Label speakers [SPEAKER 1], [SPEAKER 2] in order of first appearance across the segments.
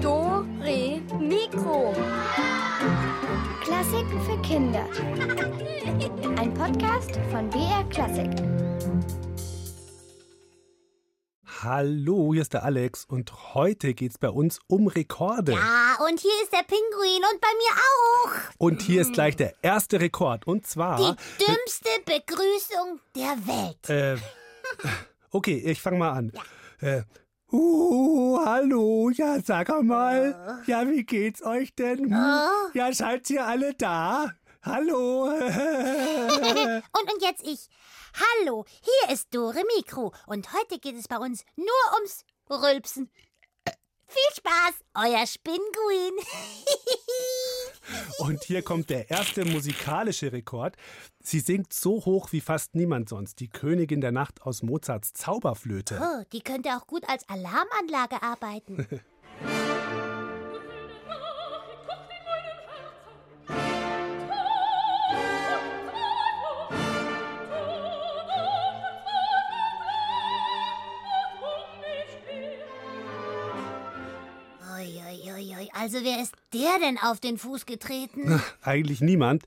[SPEAKER 1] Do, Re, Mikro.
[SPEAKER 2] Klassiken für Kinder. Ein Podcast von BR Klassik.
[SPEAKER 3] Hallo, hier ist der Alex und heute geht's bei uns um Rekorde.
[SPEAKER 4] Ja, und hier ist der Pinguin und bei mir auch.
[SPEAKER 3] Und hier ist gleich der erste Rekord und zwar.
[SPEAKER 4] Die dümmste Begrüßung der Welt.
[SPEAKER 3] Äh, okay, ich fange mal an. Äh, uh, hallo, ja, sag mal. Ja, wie geht's euch denn? Ja, seid ihr alle da? Hallo.
[SPEAKER 4] und, und jetzt ich. Hallo, hier ist Dore Mikro und heute geht es bei uns nur ums Rülpsen. Viel Spaß, euer Spinguin.
[SPEAKER 3] Und hier kommt der erste musikalische Rekord. Sie singt so hoch wie fast niemand sonst. Die Königin der Nacht aus Mozarts Zauberflöte.
[SPEAKER 4] Oh, die könnte auch gut als Alarmanlage arbeiten. Also wer ist der denn auf den Fuß getreten?
[SPEAKER 3] Eigentlich niemand.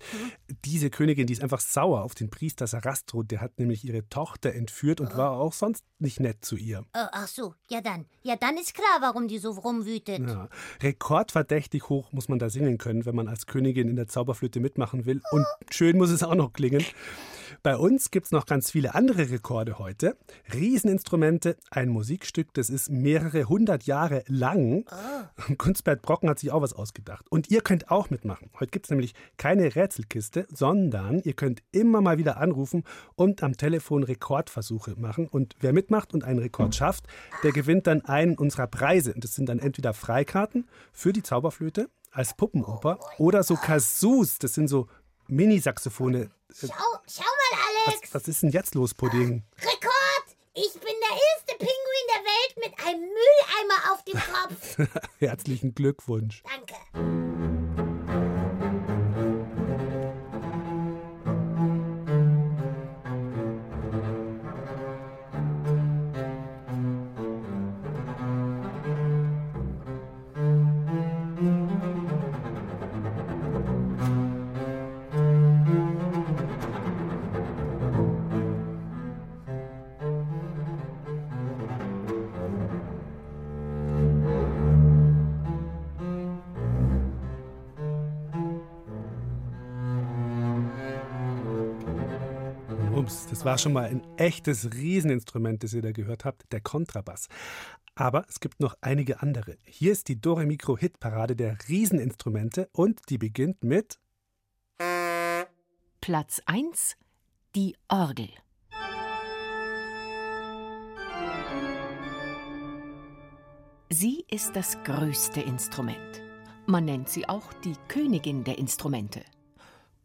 [SPEAKER 3] Diese Königin, die ist einfach sauer auf den Priester Sarastro. Der hat nämlich ihre Tochter entführt und oh. war auch sonst nicht nett zu ihr.
[SPEAKER 4] Oh, ach so, ja dann. Ja, dann ist klar, warum die so rumwütet.
[SPEAKER 3] Ja. Rekordverdächtig hoch muss man da singen können, wenn man als Königin in der Zauberflöte mitmachen will. Und schön muss es auch noch klingen. Bei uns gibt es noch ganz viele andere Rekorde heute. Rieseninstrumente, ein Musikstück, das ist mehrere hundert Jahre lang. Oh. Kunstbert Brocken hat sich auch was ausgedacht. Und ihr könnt auch mitmachen. Heute gibt es nämlich keine Rätselkiste, sondern ihr könnt immer mal wieder anrufen und am Telefon Rekordversuche machen. Und wer mitmacht und einen Rekord schafft, der gewinnt dann einen unserer Preise. Und das sind dann entweder Freikarten für die Zauberflöte als Puppenoper oder so Kasus. Das sind so Mini-Saxophone.
[SPEAKER 4] Schau, schau mal, Alex.
[SPEAKER 3] Was, was, ist denn jetzt los, Pudding?
[SPEAKER 4] Rekord! Ich bin der erste Pinguin der Welt mit einem Mülleimer auf dem Kopf.
[SPEAKER 3] Herzlichen Glückwunsch.
[SPEAKER 4] Danke.
[SPEAKER 3] Das war schon mal ein echtes Rieseninstrument, das ihr da gehört habt, der Kontrabass. Aber es gibt noch einige andere. Hier ist die Dore Mikro Hitparade der Rieseninstrumente und die beginnt mit
[SPEAKER 5] Platz 1 die Orgel. Sie ist das größte Instrument. Man nennt sie auch die Königin der Instrumente.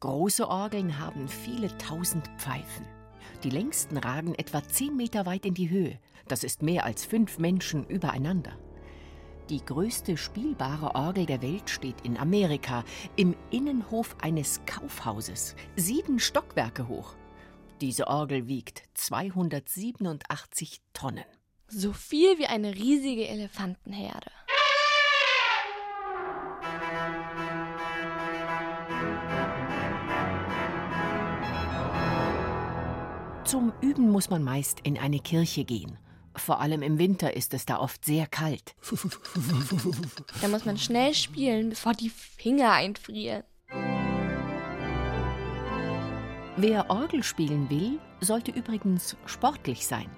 [SPEAKER 5] Große Orgeln haben viele tausend Pfeifen. Die längsten ragen etwa zehn Meter weit in die Höhe. Das ist mehr als fünf Menschen übereinander. Die größte spielbare Orgel der Welt steht in Amerika, im Innenhof eines Kaufhauses, sieben Stockwerke hoch. Diese Orgel wiegt 287 Tonnen.
[SPEAKER 1] So viel wie eine riesige Elefantenherde.
[SPEAKER 5] Zum Üben muss man meist in eine Kirche gehen. Vor allem im Winter ist es da oft sehr kalt.
[SPEAKER 1] Da muss man schnell spielen, bevor die Finger einfrieren.
[SPEAKER 5] Wer Orgel spielen will, sollte übrigens sportlich sein.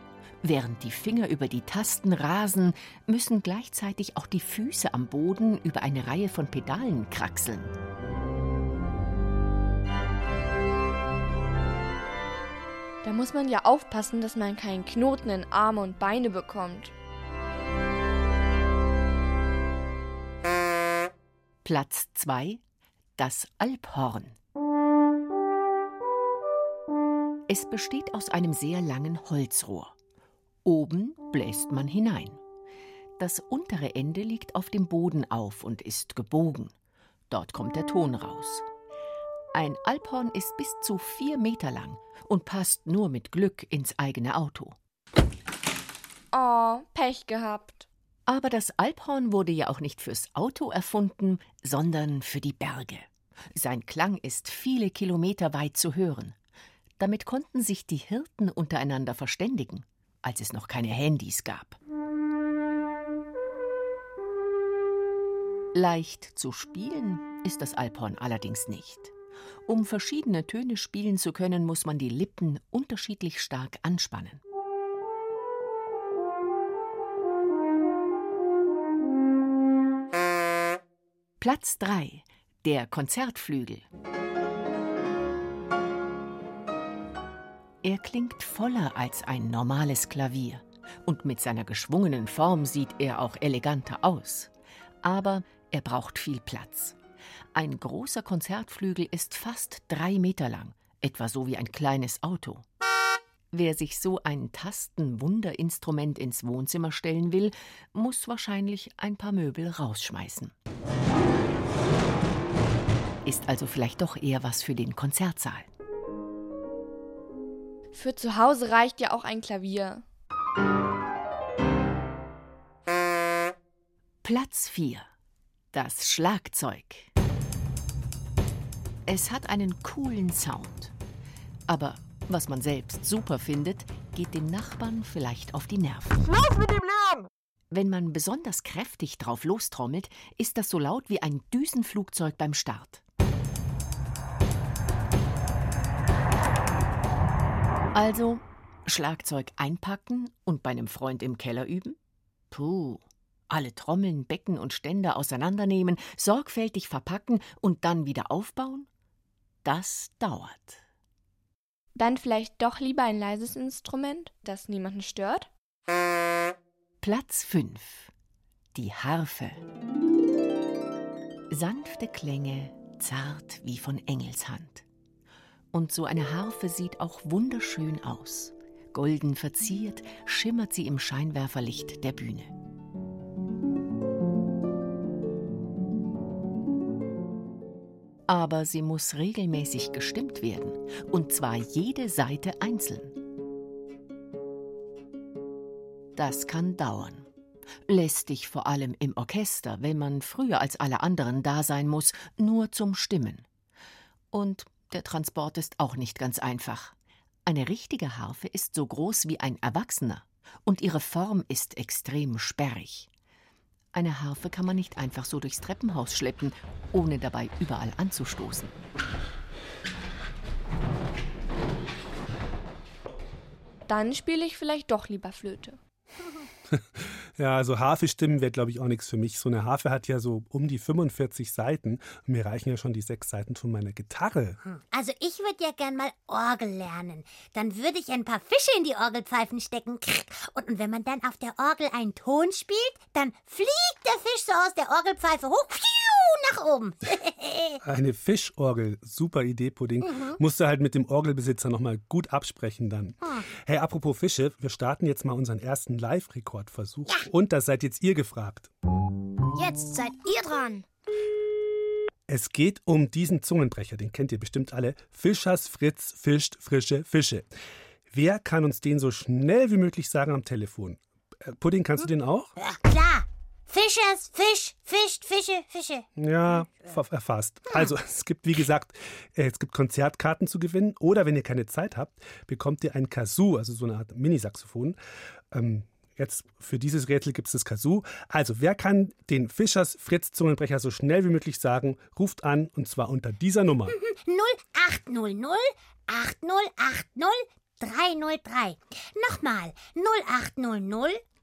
[SPEAKER 5] Während die Finger über die Tasten rasen, müssen gleichzeitig auch die Füße am Boden über eine Reihe von Pedalen kraxeln.
[SPEAKER 1] Da muss man ja aufpassen, dass man keinen Knoten in Arme und Beine bekommt.
[SPEAKER 5] Platz 2 Das Alphorn. Es besteht aus einem sehr langen Holzrohr. Oben bläst man hinein. Das untere Ende liegt auf dem Boden auf und ist gebogen. Dort kommt der Ton raus. Ein Alphorn ist bis zu vier Meter lang und passt nur mit Glück ins eigene Auto.
[SPEAKER 1] Oh, Pech gehabt.
[SPEAKER 5] Aber das Alphorn wurde ja auch nicht fürs Auto erfunden, sondern für die Berge. Sein Klang ist viele Kilometer weit zu hören. Damit konnten sich die Hirten untereinander verständigen, als es noch keine Handys gab. Leicht zu spielen ist das Alphorn allerdings nicht. Um verschiedene Töne spielen zu können, muss man die Lippen unterschiedlich stark anspannen. Platz 3 Der Konzertflügel. Er klingt voller als ein normales Klavier und mit seiner geschwungenen Form sieht er auch eleganter aus. Aber er braucht viel Platz. Ein großer Konzertflügel ist fast drei Meter lang, etwa so wie ein kleines Auto. Wer sich so ein Tastenwunderinstrument ins Wohnzimmer stellen will, muss wahrscheinlich ein paar Möbel rausschmeißen. Ist also vielleicht doch eher was für den Konzertsaal.
[SPEAKER 1] Für zu Hause reicht ja auch ein Klavier.
[SPEAKER 5] Platz 4 das Schlagzeug. Es hat einen coolen Sound. Aber was man selbst super findet, geht den Nachbarn vielleicht auf die Nerven.
[SPEAKER 6] Los mit dem Lärm!
[SPEAKER 5] Wenn man besonders kräftig drauf lostrommelt, ist das so laut wie ein Düsenflugzeug beim Start. Also Schlagzeug einpacken und bei einem Freund im Keller üben? Puh, alle Trommeln, Becken und Ständer auseinandernehmen, sorgfältig verpacken und dann wieder aufbauen? Das dauert.
[SPEAKER 1] Dann vielleicht doch lieber ein leises Instrument, das niemanden stört?
[SPEAKER 5] Platz 5 Die Harfe. Sanfte Klänge, zart wie von Engelshand. Und so eine Harfe sieht auch wunderschön aus. Golden verziert schimmert sie im Scheinwerferlicht der Bühne. Aber sie muss regelmäßig gestimmt werden, und zwar jede Seite einzeln. Das kann dauern. Lästig vor allem im Orchester, wenn man früher als alle anderen da sein muss, nur zum Stimmen. Und der Transport ist auch nicht ganz einfach. Eine richtige Harfe ist so groß wie ein Erwachsener, und ihre Form ist extrem sperrig. Eine Harfe kann man nicht einfach so durchs Treppenhaus schleppen, ohne dabei überall anzustoßen.
[SPEAKER 1] Dann spiele ich vielleicht doch lieber Flöte.
[SPEAKER 3] Ja, also Harfe-Stimmen wäre, glaube ich, auch nichts für mich. So eine Harfe hat ja so um die 45 Seiten. Mir reichen ja schon die sechs Seiten von meiner Gitarre.
[SPEAKER 4] Hm. Also ich würde ja gern mal Orgel lernen. Dann würde ich ein paar Fische in die Orgelpfeifen stecken. Und wenn man dann auf der Orgel einen Ton spielt, dann fliegt der Fisch so aus der Orgelpfeife hoch nach oben.
[SPEAKER 3] Eine Fischorgel, super Idee, Pudding. Mhm. Musst du halt mit dem Orgelbesitzer nochmal gut absprechen dann. Hm. Hey, apropos Fische, wir starten jetzt mal unseren ersten Live-Rekordversuch. Ja. Und das seid jetzt ihr gefragt.
[SPEAKER 2] Jetzt seid ihr dran.
[SPEAKER 3] Es geht um diesen Zungenbrecher, den kennt ihr bestimmt alle. Fischers Fritz fischt frische Fische. Wer kann uns den so schnell wie möglich sagen am Telefon? Äh, Pudding, kannst du den auch?
[SPEAKER 4] Ja, klar. Fischers, Fisch, Fischt, Fische, Fische.
[SPEAKER 3] Ja, erfasst. Also, es gibt, wie gesagt, äh, es gibt Konzertkarten zu gewinnen. Oder wenn ihr keine Zeit habt, bekommt ihr ein Kazoo, also so eine Art Minisaxophon. Ähm, Jetzt für dieses Rätsel gibt es das Kazoo. Also, wer kann den Fischers Fritz Zungenbrecher so schnell wie möglich sagen? Ruft an und zwar unter dieser Nummer.
[SPEAKER 4] 0800 8080 303. Nochmal 0800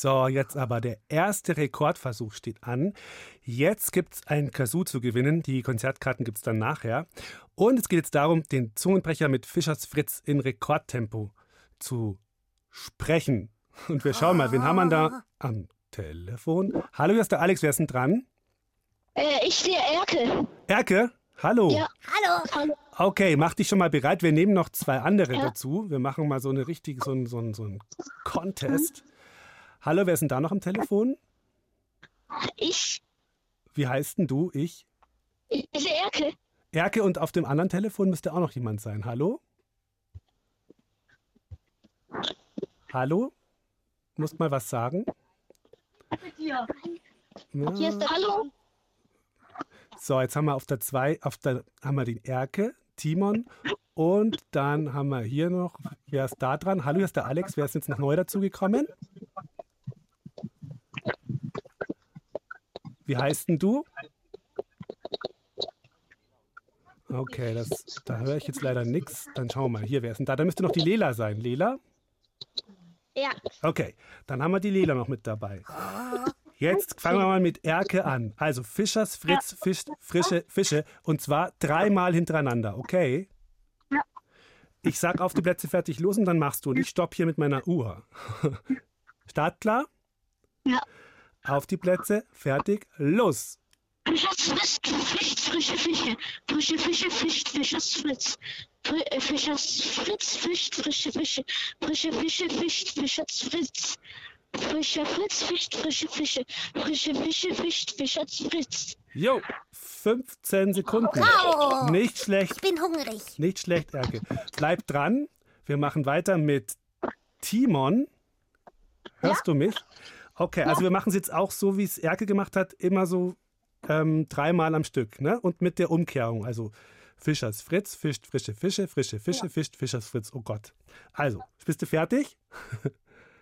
[SPEAKER 3] So, jetzt aber der erste Rekordversuch steht an. Jetzt gibt es ein Kazoo zu gewinnen. Die Konzertkarten gibt es dann nachher. Und es geht jetzt darum, den Zungenbrecher mit Fischers Fritz in Rekordtempo zu sprechen. Und wir schauen mal, wen haben wir da am Telefon? Hallo, hier ist der Alex. Wer ist denn dran?
[SPEAKER 6] Äh, ich sehe Erke.
[SPEAKER 3] Erke? Hallo.
[SPEAKER 6] Ja.
[SPEAKER 4] Hallo.
[SPEAKER 6] Hallo.
[SPEAKER 3] Okay, mach dich schon mal bereit. Wir nehmen noch zwei andere
[SPEAKER 6] Ja.
[SPEAKER 3] dazu. Wir machen mal so eine richtige, so ein, so ein, so ein Contest. Hallo, wer ist denn da noch am Telefon?
[SPEAKER 6] Ich,
[SPEAKER 3] Wie heißt denn du? Ich?
[SPEAKER 6] ich sehe Erke.
[SPEAKER 3] Erke und auf dem anderen Telefon müsste auch noch jemand sein. Hallo? Hallo? Musst mal was sagen?
[SPEAKER 6] Ja.
[SPEAKER 3] Ja.
[SPEAKER 6] Hier ist der Hallo.
[SPEAKER 3] So, jetzt haben wir auf der 2, auf der haben wir den Erke, Timon und dann haben wir hier noch, wer ist da dran? Hallo, hier ist der Alex, wer ist jetzt noch neu dazugekommen? Wie heißt denn du? Okay, das, da höre ich jetzt leider nichts. Dann schauen wir mal. Hier, wer ist denn da? Da müsste noch die Lela sein. Lela?
[SPEAKER 6] Ja.
[SPEAKER 3] Okay, dann haben wir die Lela noch mit dabei. Jetzt fangen wir mal mit Erke an. Also Fischers Fritz fischt frische Fische und zwar dreimal hintereinander, okay?
[SPEAKER 6] Ja.
[SPEAKER 3] Ich sag auf die Plätze fertig los und dann machst du. Und ich stopp hier mit meiner Uhr. Start klar?
[SPEAKER 6] Ja.
[SPEAKER 3] Auf die Plätze, fertig, los.
[SPEAKER 6] Fischers Fritz frische Fische. Frische Fische fischt Fischers Fritz. Fri äh, Fischers Fritz fischt frische Fische. Frische Fische fischt Fischers Fritz. Frischer Fritz fischt frische Fische. Frische Fische fischt Fischers Fritz.
[SPEAKER 3] Jo, 15 Sekunden.
[SPEAKER 4] Bravo.
[SPEAKER 3] Nicht schlecht.
[SPEAKER 4] Ich bin hungrig.
[SPEAKER 3] Nicht schlecht, Erke. Bleib dran. Wir machen weiter mit Timon. Hörst du mich? Okay, also wir machen es jetzt auch so, wie es Erke gemacht hat, immer so ähm, dreimal am Stück. Ne? Und mit der Umkehrung. Also Fischers Fritz fischt frische Fische, frische Fische fischt Fischers Fritz. Oh Gott. Also, bist du fertig?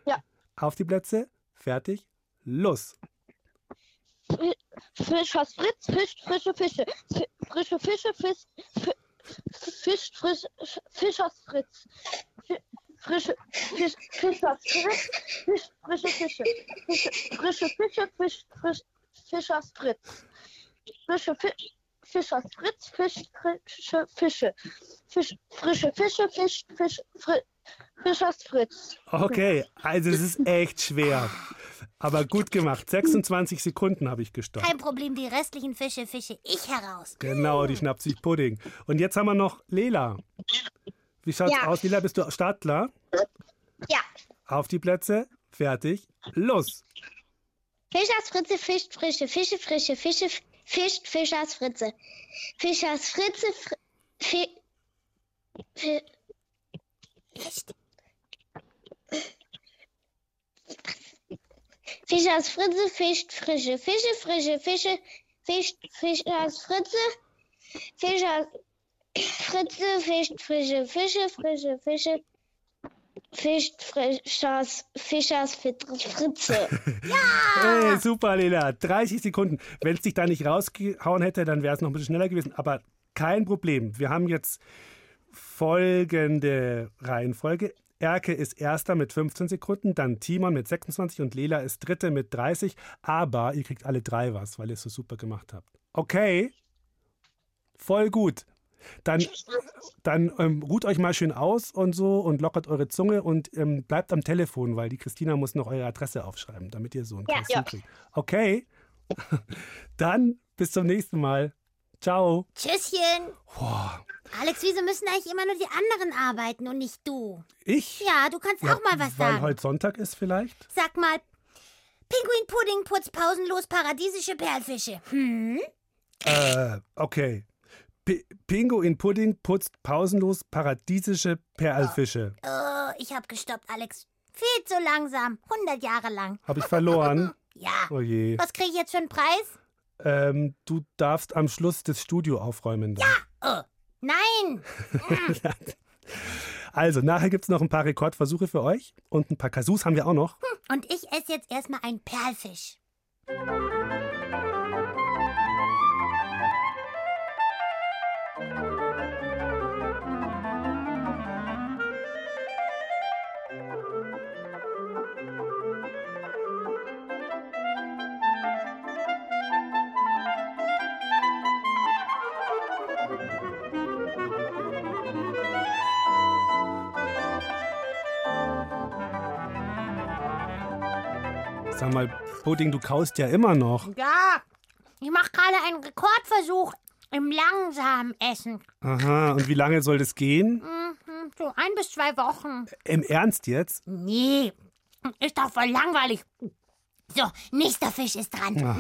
[SPEAKER 6] Ja.
[SPEAKER 3] Auf die Plätze. Fertig. Los.
[SPEAKER 6] Fischers Fritz fischt frische Fische. Fi- Frische Fische fischt fi- fischt frisch, Fischers Fritz. Frische Fisch, Fischers Fritz fischt frische Fische. Fische, frische Fische fischt frisch, Fischers Fritz. Frische Fi Fischers Fritz fischt frische Fische. Fisch, frische Fische fischt Fisch, fri Fischers Fritz.
[SPEAKER 3] Okay, also es ist echt schwer. Aber gut gemacht. 26 Sekunden habe ich gestoppt.
[SPEAKER 4] Kein Problem, die restlichen Fische fische ich heraus.
[SPEAKER 3] Genau, die schnappt sich Pudding. Und jetzt haben wir noch Lela. Wie schaut's
[SPEAKER 6] Ja.
[SPEAKER 3] aus? Lela, bist du startklar?
[SPEAKER 6] Ja.
[SPEAKER 3] Auf die Plätze, fertig, los.
[SPEAKER 7] Fischers Fritze fischt frische Fische, frische Fische fischt Fischers Fritze. Fischers Fritze fr fi fi Fischers Fritze fischt frische Fische, frische Fische fischt Fischers Fritze. Fischers Fritze fischt frische Fische, frische Fische fischt Fischers, Fischers Fritze.
[SPEAKER 3] Hey, super, Lela. 30 Sekunden. Wenn es dich da nicht rausgehauen hätte, dann wäre es noch ein bisschen schneller gewesen. Aber kein Problem. Wir haben jetzt folgende Reihenfolge. Erke ist erster mit 15 Sekunden, dann Timon mit 26 und Lela ist dritte mit 30. Aber ihr kriegt alle drei was, weil ihr es so super gemacht habt. Okay? Voll gut. Dann, dann ähm, ruht euch mal schön aus und so und lockert eure Zunge und ähm, bleibt am Telefon, weil die Christina muss noch eure Adresse aufschreiben, damit ihr so ein
[SPEAKER 7] Ja.
[SPEAKER 6] Ja.
[SPEAKER 3] kriegt. Okay? dann bis zum nächsten Mal. Ciao.
[SPEAKER 4] Tschüsschen.
[SPEAKER 3] Boah,
[SPEAKER 4] Alex, wieso müssen eigentlich immer nur die anderen arbeiten und nicht du?
[SPEAKER 3] ich?
[SPEAKER 4] Ja, du kannst auch mal was
[SPEAKER 3] weil
[SPEAKER 4] sagen.
[SPEAKER 3] heute Sonntag ist vielleicht.
[SPEAKER 4] Sag mal, Pinguin-Pudding putzt pausenlos paradiesische Perlfische. Hm?
[SPEAKER 3] Äh, okay. P Pingo in Pudding putzt pausenlos paradiesische Perlfische.
[SPEAKER 4] Oh, ich hab gestoppt, Alex. Viel zu langsam. 100 Jahre lang.
[SPEAKER 3] Habe ich verloren?
[SPEAKER 4] Ja.
[SPEAKER 3] Oh je.
[SPEAKER 4] Was krieg ich jetzt für einen Preis?
[SPEAKER 3] Ähm, du darfst am Schluss das Studio aufräumen. Dann.
[SPEAKER 4] Oh, nein.
[SPEAKER 3] Also, nachher gibt es noch ein paar Rekordversuche für euch und ein paar Kasus haben wir auch noch.
[SPEAKER 4] Und ich esse jetzt erstmal einen Perlfisch.
[SPEAKER 3] Sag mal, Pudding, du kaust ja immer noch.
[SPEAKER 4] Ja, ich mache gerade einen Rekordversuch im langsamen Essen.
[SPEAKER 3] Aha, und wie lange soll das gehen?
[SPEAKER 4] Mhm, so ein bis zwei Wochen.
[SPEAKER 3] Im Ernst jetzt?
[SPEAKER 4] Nee, ist doch voll langweilig. So, nächster Fisch ist dran.
[SPEAKER 3] Ah.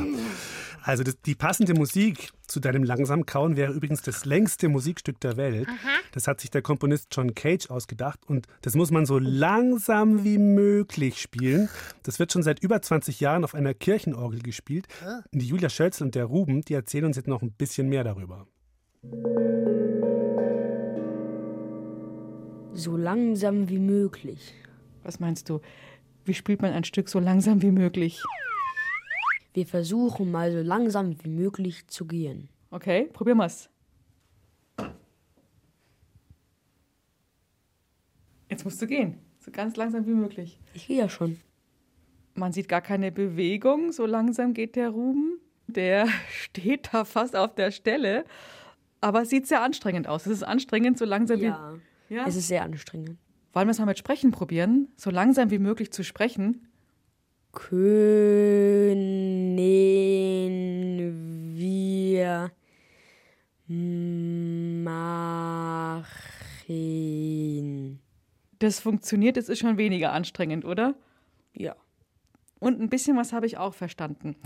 [SPEAKER 3] Also das, die passende Musik zu deinem langsam Kauen wäre übrigens das längste Musikstück der Welt. Das hat sich der Komponist John Cage ausgedacht und das muss man so langsam wie möglich spielen. Das wird schon seit über 20 Jahren auf einer Kirchenorgel gespielt. Und die Julia Schölzel und der Ruben, die erzählen uns jetzt noch ein bisschen mehr darüber.
[SPEAKER 8] So langsam wie möglich.
[SPEAKER 9] Was meinst du? Wie spielt man ein Stück so langsam wie möglich?
[SPEAKER 8] Wir versuchen mal so langsam wie möglich zu gehen.
[SPEAKER 9] Okay, probieren wir's. Jetzt musst du gehen. So ganz langsam wie möglich.
[SPEAKER 8] Ich gehe ja schon.
[SPEAKER 9] Man sieht gar keine Bewegung. So langsam geht der Ruben. Der steht da fast auf der Stelle. Aber es sieht sehr anstrengend aus. Es ist anstrengend, so langsam
[SPEAKER 8] Ja,
[SPEAKER 9] wie. Ja.
[SPEAKER 8] es ist sehr anstrengend.
[SPEAKER 9] Wollen wir es mal mit Sprechen probieren? So langsam wie möglich zu sprechen.
[SPEAKER 8] Können wir machen?
[SPEAKER 9] Das funktioniert, es ist schon weniger anstrengend, oder?
[SPEAKER 8] Ja.
[SPEAKER 9] Und ein bisschen was habe ich auch verstanden.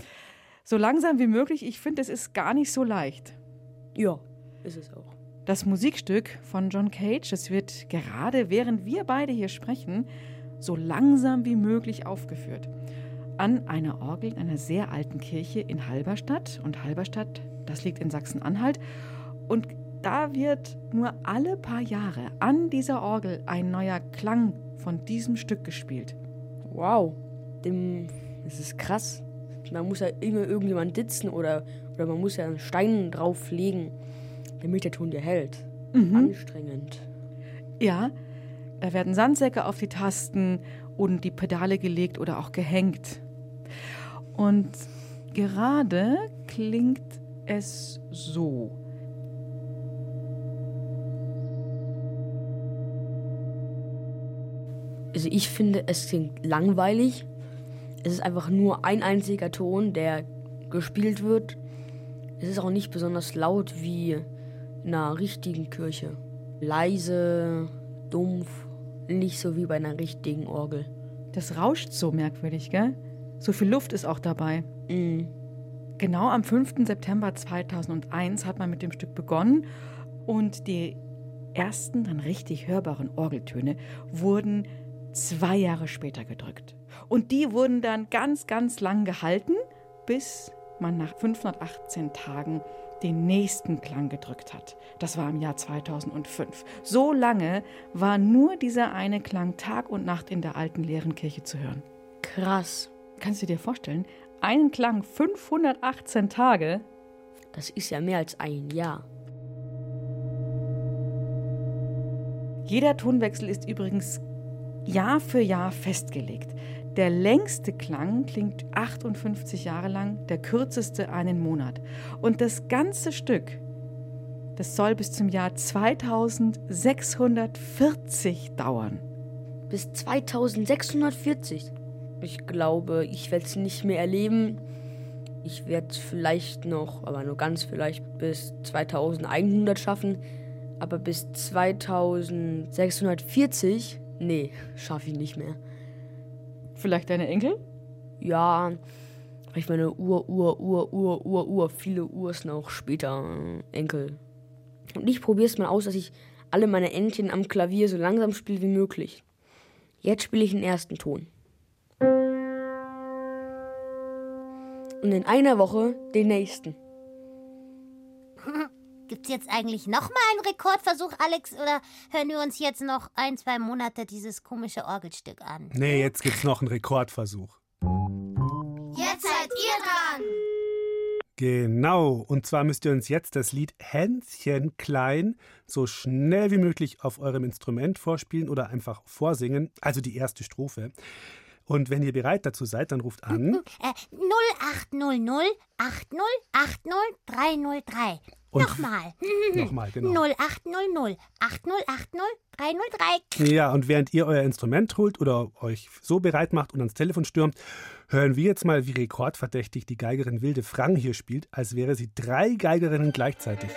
[SPEAKER 9] So langsam wie möglich, ich finde, es ist gar nicht so leicht.
[SPEAKER 8] Ja, ist es auch.
[SPEAKER 9] Das Musikstück von John Cage, das wird gerade während wir beide hier sprechen, so langsam wie möglich aufgeführt. An einer Orgel in einer sehr alten Kirche in Halberstadt. Und Halberstadt, das liegt in Sachsen-Anhalt. Und da wird nur alle paar Jahre an dieser Orgel ein neuer Klang von diesem Stück gespielt.
[SPEAKER 8] Wow. Dem, das ist krass. Man muss ja immer irgendjemand ditzen oder, oder man muss ja einen Stein drauflegen, damit der Ton dir hält. Anstrengend.
[SPEAKER 9] Ja, da werden Sandsäcke auf die Tasten und die Pedale gelegt oder auch gehängt. Und gerade klingt es so.
[SPEAKER 8] Also ich finde, es klingt langweilig. Es ist einfach nur ein einziger Ton, der gespielt wird. Es ist auch nicht besonders laut wie in einer richtigen Kirche. Leise, dumpf, nicht so wie bei einer richtigen Orgel.
[SPEAKER 9] Das rauscht so merkwürdig, gell? So viel Luft ist auch dabei.
[SPEAKER 8] Mm.
[SPEAKER 9] Genau am 5. September 2001 hat man mit dem Stück begonnen und die ersten dann richtig hörbaren Orgeltöne wurden zwei Jahre später gedrückt. Und die wurden dann ganz, ganz lang gehalten, bis man nach 518 Tagen den nächsten Klang gedrückt hat. Das war im Jahr 2005. So lange war nur dieser eine Klang Tag und Nacht in der alten leeren Kirche zu hören.
[SPEAKER 8] Krass.
[SPEAKER 9] Kannst du dir vorstellen? Einen Klang 518 Tage.
[SPEAKER 8] Das ist ja mehr als ein Jahr.
[SPEAKER 9] Jeder Tonwechsel ist übrigens Jahr für Jahr festgelegt. Der längste Klang klingt 58 Jahre lang, der kürzeste einen Monat. Und das ganze Stück, das soll bis zum Jahr 2640 dauern.
[SPEAKER 8] Bis 2640. Ich glaube, ich werde es nicht mehr erleben. Ich werde es vielleicht noch, aber nur ganz vielleicht, bis 2100 schaffen. Aber bis 2640, nee, schaffe ich nicht mehr.
[SPEAKER 9] Vielleicht deine Enkel?
[SPEAKER 8] Ja, ich meine Ur, Ur, Ur, Ur, Ur, Ur, viele Urs noch später, äh, Enkel. Und ich probiere es mal aus, dass ich alle meine Entchen am Klavier so langsam spiele wie möglich. Jetzt spiele ich den ersten Ton. Und in einer Woche den nächsten.
[SPEAKER 4] Gibt's jetzt eigentlich noch mal einen Rekordversuch, Alex? Oder hören wir uns jetzt noch ein, zwei Monate dieses komische Orgelstück an?
[SPEAKER 3] Nee, jetzt gibt's noch einen Rekordversuch.
[SPEAKER 2] Jetzt seid ihr dran.
[SPEAKER 3] Genau, und zwar müsst ihr uns jetzt das Lied Hänschen klein so schnell wie möglich auf eurem Instrument vorspielen oder einfach vorsingen, also die erste Strophe. Und wenn ihr bereit dazu seid, dann ruft an.
[SPEAKER 4] Äh, 0800 80 80 303.
[SPEAKER 3] Und
[SPEAKER 4] Nochmal.
[SPEAKER 3] Nochmal, genau.
[SPEAKER 4] 0800 8080 303.
[SPEAKER 3] Ja, und während ihr euer Instrument holt oder euch so bereit macht und ans Telefon stürmt, hören wir jetzt mal, wie rekordverdächtig die Geigerin Wilde Frang hier spielt, als wäre sie drei Geigerinnen gleichzeitig.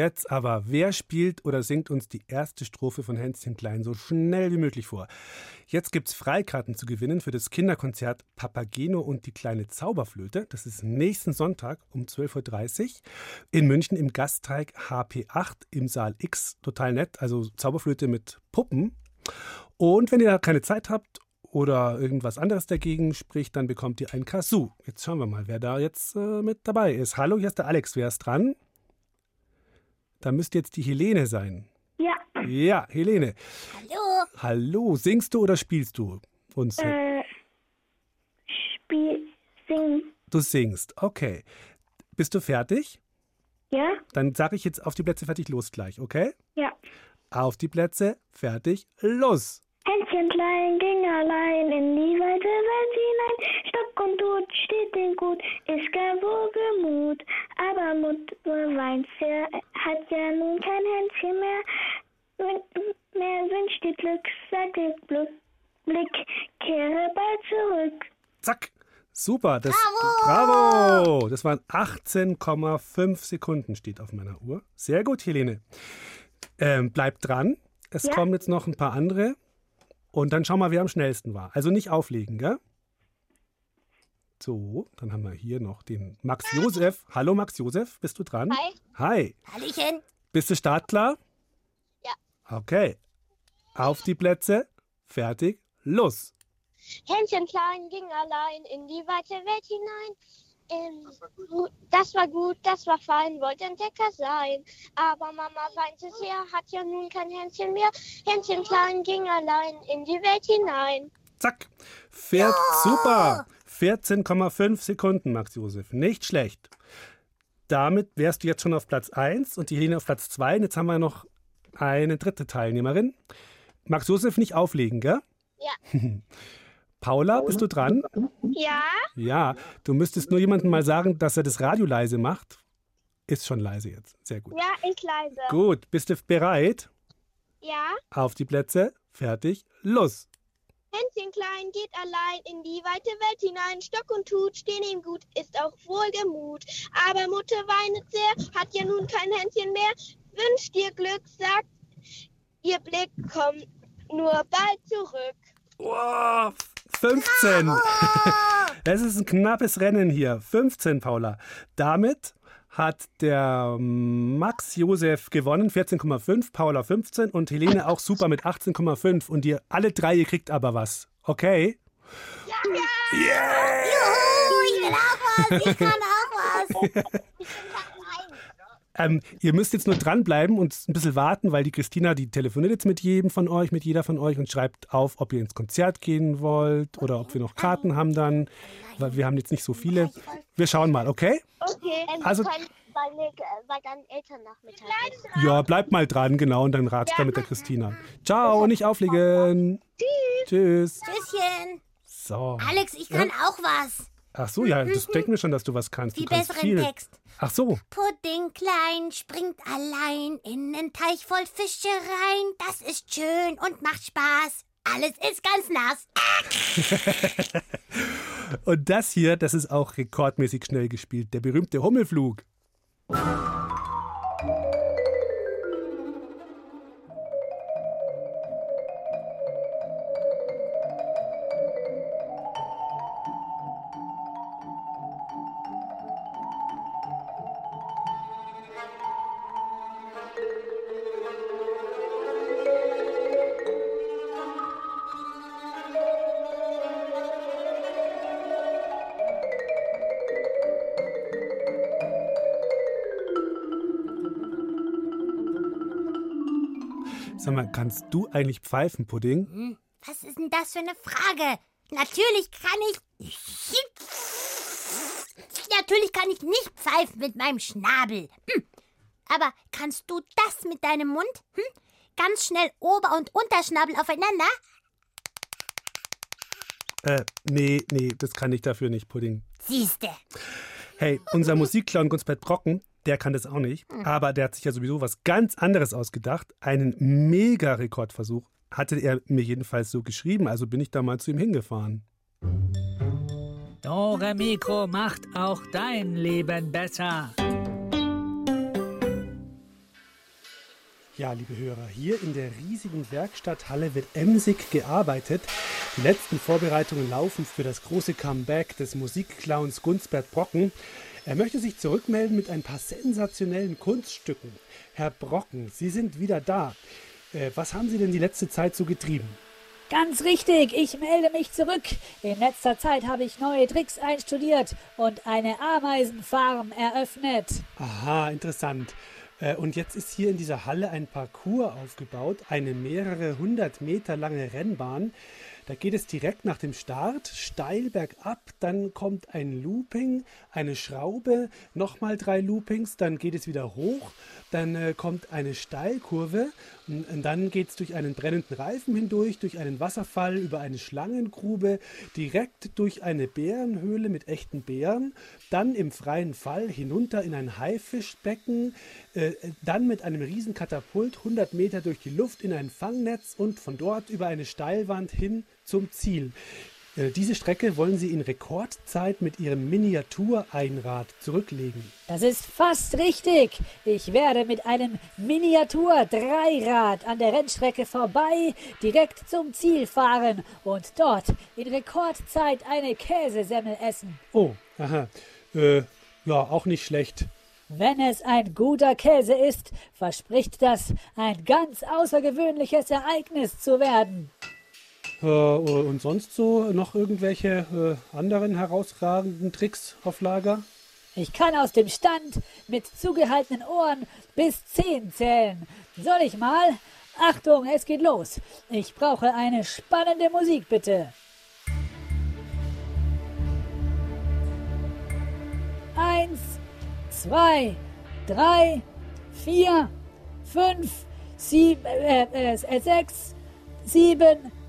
[SPEAKER 3] Jetzt aber, wer spielt oder singt uns die erste Strophe von Hänschen Klein so schnell wie möglich vor? Jetzt gibt's Freikarten zu gewinnen für das Kinderkonzert Papageno und die kleine Zauberflöte. Das ist nächsten Sonntag um 12.30 Uhr in München im Gasteig HP8 im Saal X. Total nett, also Zauberflöte mit Puppen. Und wenn ihr da keine Zeit habt oder irgendwas anderes dagegen spricht, dann bekommt ihr ein Kazoo. Jetzt schauen wir mal, wer da jetzt äh, mit dabei ist. Hallo, hier ist der Alex. Wer ist dran? Da müsste jetzt die Helene sein.
[SPEAKER 7] Ja.
[SPEAKER 3] Ja, Helene.
[SPEAKER 4] Hallo.
[SPEAKER 3] Hallo, singst du oder spielst du uns?
[SPEAKER 7] Äh, Spiel, singen.
[SPEAKER 3] Du singst, okay. Bist du fertig?
[SPEAKER 7] Ja?
[SPEAKER 3] Dann sage ich jetzt auf die Plätze fertig los gleich, okay?
[SPEAKER 7] Ja.
[SPEAKER 3] Auf die Plätze fertig los.
[SPEAKER 7] Hänschen klein ging allein in die weite Welt hinein. Stock und Tod steht den gut, ist gar wohlgemut. Aber Mutter weint sehr, hat ja nun kein Hänschen mehr. Mehr wünscht ihr Glück, sagt ihr Glück, Blick, kehre bald zurück.
[SPEAKER 3] Zack. Super. Das, Bravo. Das waren 18,5 Sekunden, steht auf meiner Uhr. Sehr gut, Helene. Ähm, bleibt dran. Es
[SPEAKER 7] Ja.
[SPEAKER 3] kommen jetzt noch ein paar andere. Und dann schauen wir, wer am schnellsten war. Also nicht auflegen, gell? So, dann haben wir hier noch den Max Josef. Hallo Max Josef, bist du dran?
[SPEAKER 6] Hi.
[SPEAKER 3] Hi.
[SPEAKER 4] Hallöchen.
[SPEAKER 3] Bist du startklar?
[SPEAKER 6] Ja.
[SPEAKER 3] Okay. Auf die Plätze. Fertig. Los.
[SPEAKER 6] Händchen klein ging allein in die weite Welt hinein. Ähm, das war gut, das war fein, wollte Entdecker sein. Aber Mama weinte sehr, hat ja nun kein Händchen mehr. Händchen klein ging allein in die Welt hinein.
[SPEAKER 3] Zack. Vier, Super. 14,5 Sekunden, Max Josef. Nicht schlecht. Damit wärst du jetzt schon auf Platz 1 und die Helene auf Platz 2. Und jetzt haben wir noch eine dritte Teilnehmerin. Max Josef nicht auflegen, gell?
[SPEAKER 6] Ja.
[SPEAKER 3] Paula, bist du dran?
[SPEAKER 6] Ja?
[SPEAKER 3] Ja, du müsstest nur jemandem mal sagen, dass er das Radio leise macht. Ist schon leise jetzt. Sehr gut.
[SPEAKER 6] Ja, ich leise.
[SPEAKER 3] Gut, bist du bereit?
[SPEAKER 6] Ja?
[SPEAKER 3] Auf die Plätze. Fertig. Los.
[SPEAKER 6] Hänschen klein geht allein in die weite Welt hinein. Stock und Tut stehen ihm gut, ist auch wohlgemut. Aber Mutter weinet sehr, hat ja nun kein Händchen mehr. Wünscht dir Glück, sagt ihr Blick, kommt nur bald zurück.
[SPEAKER 3] Wow, 15. Es ist ein knappes Rennen hier. 15, Paula. Damit hat der Max Josef gewonnen, 14,5, Paula 15 und Helene auch super mit 18,5. Und ihr alle drei, ihr kriegt aber was. Okay?
[SPEAKER 4] Juhu, ich will auch was. Ich kann auch was.
[SPEAKER 3] Ähm, ihr müsst jetzt nur dranbleiben und ein bisschen warten, weil die Christina, die telefoniert jetzt mit jedem von euch, mit jeder von euch und schreibt auf, ob ihr ins Konzert gehen wollt oder ob wir noch Karten haben dann, weil wir haben jetzt nicht so viele. Wir schauen mal, okay?
[SPEAKER 6] Okay.
[SPEAKER 3] Also-
[SPEAKER 6] Also, bei, mir, bei deinen Eltern nachmittags.
[SPEAKER 3] Ja, bleibt mal dran, genau, und dann ratsch da mit der Christina. Ciao, nicht auflegen. Tschüss.
[SPEAKER 4] Tschüsschen.
[SPEAKER 3] So.
[SPEAKER 4] Alex, ich kann auch was.
[SPEAKER 3] Ach so, ja, das denken wir schon, dass du was kannst. Du kannst
[SPEAKER 4] besseren
[SPEAKER 3] viel.
[SPEAKER 4] Text.
[SPEAKER 3] Ach so.
[SPEAKER 4] Pudding klein springt allein in den Teich voll Fische rein. Das ist schön und macht Spaß. Alles ist ganz nass.
[SPEAKER 3] Und das hier, das ist auch rekordmäßig schnell gespielt. Der berühmte Hummelflug. Kannst du eigentlich pfeifen, Pudding?
[SPEAKER 4] Hm, was ist denn das für eine Frage? Natürlich kann ich. Natürlich kann ich nicht pfeifen mit meinem Schnabel. Hm. Aber kannst du das mit deinem Mund? Hm? Ganz schnell Ober- und Unterschnabel aufeinander?
[SPEAKER 3] Äh, nee, nee, das kann ich dafür nicht, Pudding.
[SPEAKER 4] Siehste.
[SPEAKER 3] Hey, unser Musikclown Gunsbert Brocken, der kann das auch nicht. Aber der hat sich ja sowieso was ganz anderes ausgedacht. Einen Mega-Rekordversuch hatte er mir jedenfalls so geschrieben. Also bin ich da mal zu ihm hingefahren.
[SPEAKER 10] Dore Mikro macht auch dein Leben besser.
[SPEAKER 3] Ja, liebe Hörer, hier in der riesigen Werkstatthalle wird emsig gearbeitet. Die letzten Vorbereitungen laufen für das große Comeback des Musikclowns Gunsbert Brocken. Er möchte sich zurückmelden mit ein paar sensationellen Kunststücken. Herr Brocken, Sie sind wieder da. Äh, was haben Sie denn die letzte Zeit so getrieben?
[SPEAKER 10] Ganz richtig, ich melde mich zurück. In letzter Zeit habe ich neue Tricks einstudiert und eine Ameisenfarm eröffnet.
[SPEAKER 3] Aha, interessant. Äh, Und jetzt ist hier in dieser Halle ein Parcours aufgebaut, eine mehrere hundert Meter lange Rennbahn. Da geht es direkt nach dem Start steil bergab, dann kommt ein Looping, eine Schraube, nochmal drei Loopings, dann geht es wieder hoch, dann äh, kommt eine Steilkurve und, dann geht es durch einen brennenden Reifen hindurch, durch einen Wasserfall, über eine Schlangengrube, direkt durch eine Bärenhöhle mit echten Bären, dann im freien Fall hinunter in ein Haifischbecken, äh, dann mit einem riesen Katapult 100 Meter durch die Luft in ein Fangnetz und von dort über eine Steilwand hin zum Ziel. Äh, Diese Strecke wollen sie in Rekordzeit mit ihrem Miniatureinrad zurücklegen.
[SPEAKER 10] Das ist fast richtig. Ich werde mit einem Miniatur-Dreirad an der Rennstrecke vorbei direkt zum Ziel fahren und dort in Rekordzeit eine Käsesemmel essen.
[SPEAKER 3] Oh, aha. Äh, ja, auch nicht schlecht.
[SPEAKER 10] Wenn es ein guter Käse ist, verspricht das ein ganz außergewöhnliches Ereignis zu werden.
[SPEAKER 3] Äh, und sonst so noch irgendwelche äh, anderen herausragenden Tricks auf Lager?
[SPEAKER 10] Ich kann aus dem Stand mit zugehaltenen Ohren bis zehn zählen. Soll ich mal? Achtung, es geht los. Ich brauche eine spannende Musik, bitte. Eins, zwei, drei, vier, fünf, sieben, äh, äh, sechs, sieben, äh,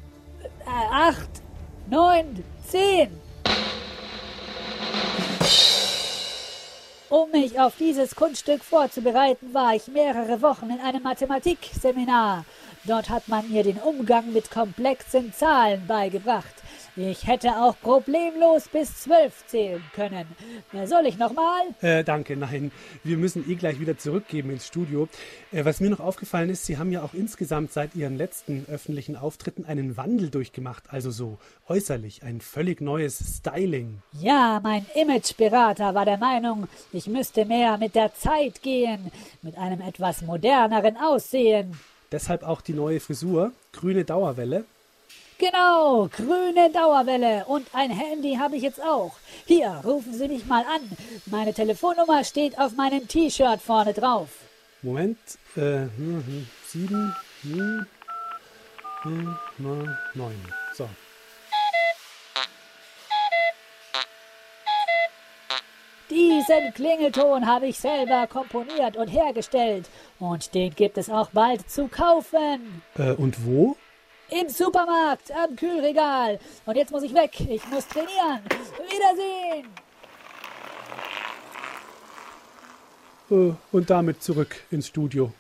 [SPEAKER 10] acht, neun, zehn. Um mich auf dieses Kunststück vorzubereiten, war ich mehrere Wochen in einem Mathematikseminar. Dort hat man mir den Umgang mit komplexen Zahlen beigebracht. Ich hätte auch problemlos bis zwölf zählen können. Äh, Soll ich nochmal?
[SPEAKER 3] Äh, danke, nein. Wir müssen eh gleich wieder zurückgeben ins Studio. Äh, was mir noch aufgefallen ist, Sie haben ja auch insgesamt seit Ihren letzten öffentlichen Auftritten einen Wandel durchgemacht. Also so äußerlich, ein völlig neues Styling.
[SPEAKER 10] Ja, mein Imageberater war der Meinung, ich müsste mehr mit der Zeit gehen, mit einem etwas moderneren Aussehen.
[SPEAKER 3] Deshalb auch die neue Frisur, grüne Dauerwelle.
[SPEAKER 10] Genau, grüne Dauerwelle und ein Handy habe ich jetzt auch. Hier, rufen Sie mich mal an. Meine Telefonnummer steht auf meinem T-Shirt vorne drauf.
[SPEAKER 3] Moment, äh, hm, hm, sieben, hm, hm, neun, neun. So.
[SPEAKER 10] Diesen Klingelton habe ich selber komponiert und hergestellt. Und den gibt es auch bald zu kaufen.
[SPEAKER 3] Äh, und wo?
[SPEAKER 10] Im Supermarkt, am Kühlregal. Und jetzt muss ich weg. Ich muss trainieren. Wiedersehen.
[SPEAKER 3] Äh, und damit zurück ins Studio.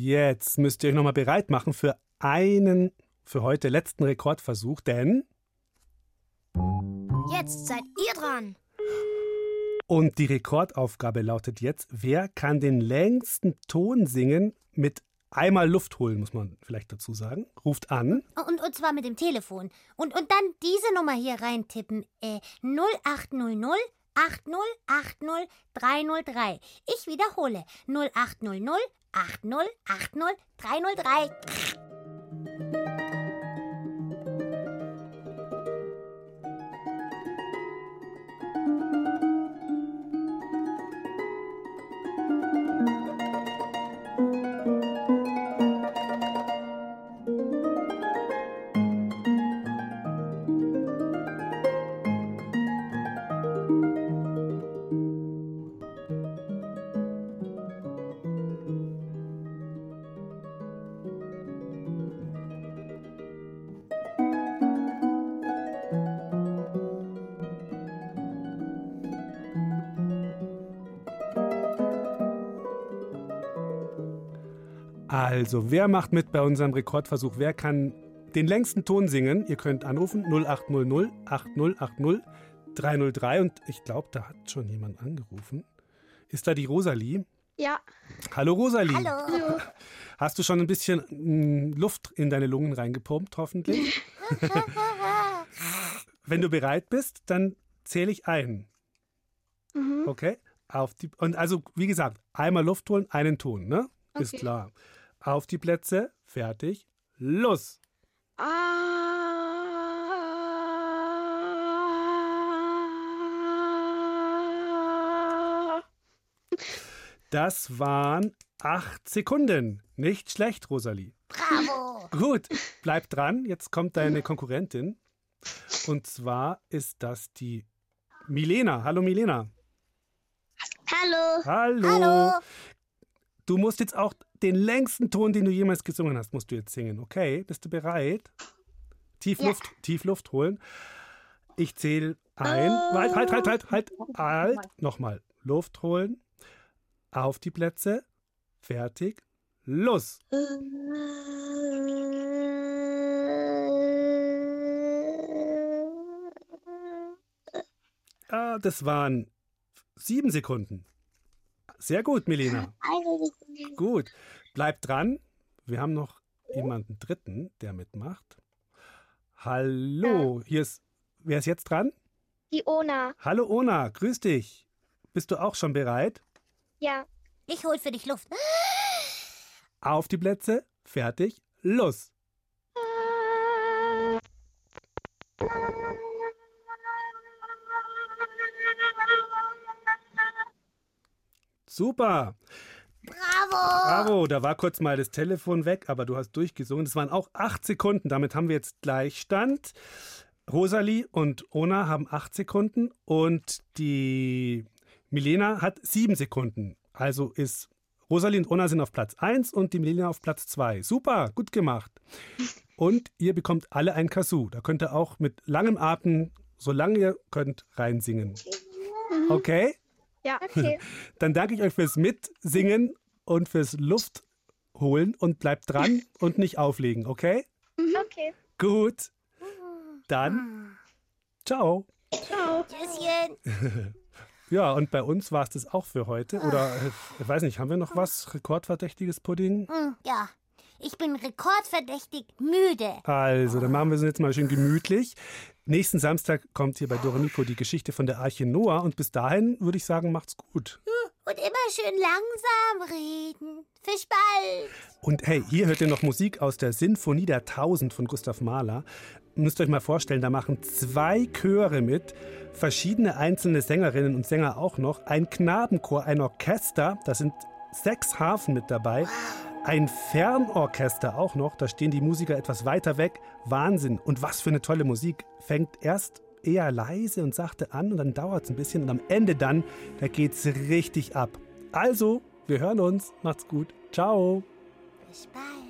[SPEAKER 3] Jetzt müsst ihr euch nochmal bereit machen für einen, für heute letzten Rekordversuch, denn.
[SPEAKER 2] Jetzt seid ihr dran.
[SPEAKER 3] Und die Rekordaufgabe lautet jetzt: Wer kann den längsten Ton singen mit einmal Luft holen, muss man vielleicht dazu sagen? Ruft an.
[SPEAKER 4] Und, und zwar mit dem Telefon. Und, und dann diese Nummer hier reintippen. Äh, 0800 8080 303. Ich wiederhole. 0800 8080
[SPEAKER 3] Also, wer macht mit bei unserem Rekordversuch? Wer kann den längsten Ton singen? Ihr könnt anrufen 0800 8080 303 und ich glaube, da hat schon jemand angerufen. Ist da die Rosalie?
[SPEAKER 6] Ja.
[SPEAKER 3] Hallo Rosalie.
[SPEAKER 4] Hallo.
[SPEAKER 3] Hast du schon ein bisschen mm, Luft in deine Lungen reingepumpt, hoffentlich? Wenn du bereit bist, dann zähle ich ein.
[SPEAKER 6] Mhm.
[SPEAKER 3] Okay? Auf die, und also, wie gesagt, einmal Luft holen, einen Ton, ne? Ist
[SPEAKER 6] Okay.
[SPEAKER 3] klar. Auf die Plätze, fertig, los. Das waren acht Sekunden. Nicht schlecht, Rosalie.
[SPEAKER 4] Bravo.
[SPEAKER 3] Gut, bleib dran. Jetzt kommt deine Konkurrentin. Und zwar ist das die Milena. Hallo Milena.
[SPEAKER 6] Hallo.
[SPEAKER 3] Hallo.
[SPEAKER 4] Hallo.
[SPEAKER 3] Du musst jetzt auch den längsten Ton, den du jemals gesungen hast, musst du jetzt singen. Okay, bist du bereit? Tiefluft, Tiefluft holen. Ich zähle ein. Halt, halt, halt, halt, halt, halt. Nochmal. Luft holen. Auf die Plätze. Fertig. Los. Ah, das waren sieben Sekunden. Sehr gut, Milena. Gut. Bleib dran. Wir haben noch jemanden dritten, der mitmacht. Hallo. Hier ist. Wer ist jetzt dran?
[SPEAKER 6] Die Ona.
[SPEAKER 3] Hallo Ona, grüß dich. Bist du auch schon bereit?
[SPEAKER 6] Ja.
[SPEAKER 4] Ich hol für dich Luft.
[SPEAKER 3] Auf die Plätze. Fertig. Los. Super.
[SPEAKER 4] Bravo.
[SPEAKER 3] Bravo, da war kurz mal das Telefon weg, aber du hast durchgesungen. Das waren auch acht Sekunden. Damit haben wir jetzt Gleichstand. Rosalie und Ona haben acht Sekunden und die Milena hat sieben Sekunden. Also ist Rosalie und Ona sind auf Platz 1 und die Milena auf Platz 2. Super, gut gemacht. Und ihr bekommt alle ein Kazoo. Da könnt ihr auch mit langem Atem, solange ihr könnt, reinsingen. Okay?
[SPEAKER 6] Ja. Okay.
[SPEAKER 3] Dann danke ich euch fürs Mitsingen und fürs Luftholen und bleibt dran und nicht auflegen, okay?
[SPEAKER 6] Okay.
[SPEAKER 3] Gut. Dann ciao.
[SPEAKER 6] Ciao.
[SPEAKER 4] Tschüsschen.
[SPEAKER 3] Ja, und bei uns war es das auch für heute. Oder äh, ich weiß nicht, haben wir noch was? Rekordverdächtiges Pudding?
[SPEAKER 4] Hm, ja. Ich bin rekordverdächtig müde.
[SPEAKER 3] Also, dann machen wir es jetzt mal schön gemütlich. Nächsten Samstag kommt hier bei Doremiko die Geschichte von der Arche Noah und bis dahin würde ich sagen, macht's gut.
[SPEAKER 4] Und immer schön langsam reden. Fisch bald.
[SPEAKER 3] Und hey, hier hört ihr noch Musik aus der Sinfonie der Tausend von Gustav Mahler. Müsst ihr euch mal vorstellen, da machen zwei Chöre mit, verschiedene einzelne Sängerinnen und Sänger auch noch, ein Knabenchor, ein Orchester, da sind sechs Harfen mit dabei, ein Fernorchester auch noch, da stehen die Musiker etwas weiter weg. Wahnsinn. Und was für eine tolle Musik. Fängt erst eher leise und sachte an und dann dauert es ein bisschen und am Ende dann, da geht's richtig ab. Also, wir hören uns. Macht's gut. Ciao.
[SPEAKER 4] Fisch bald.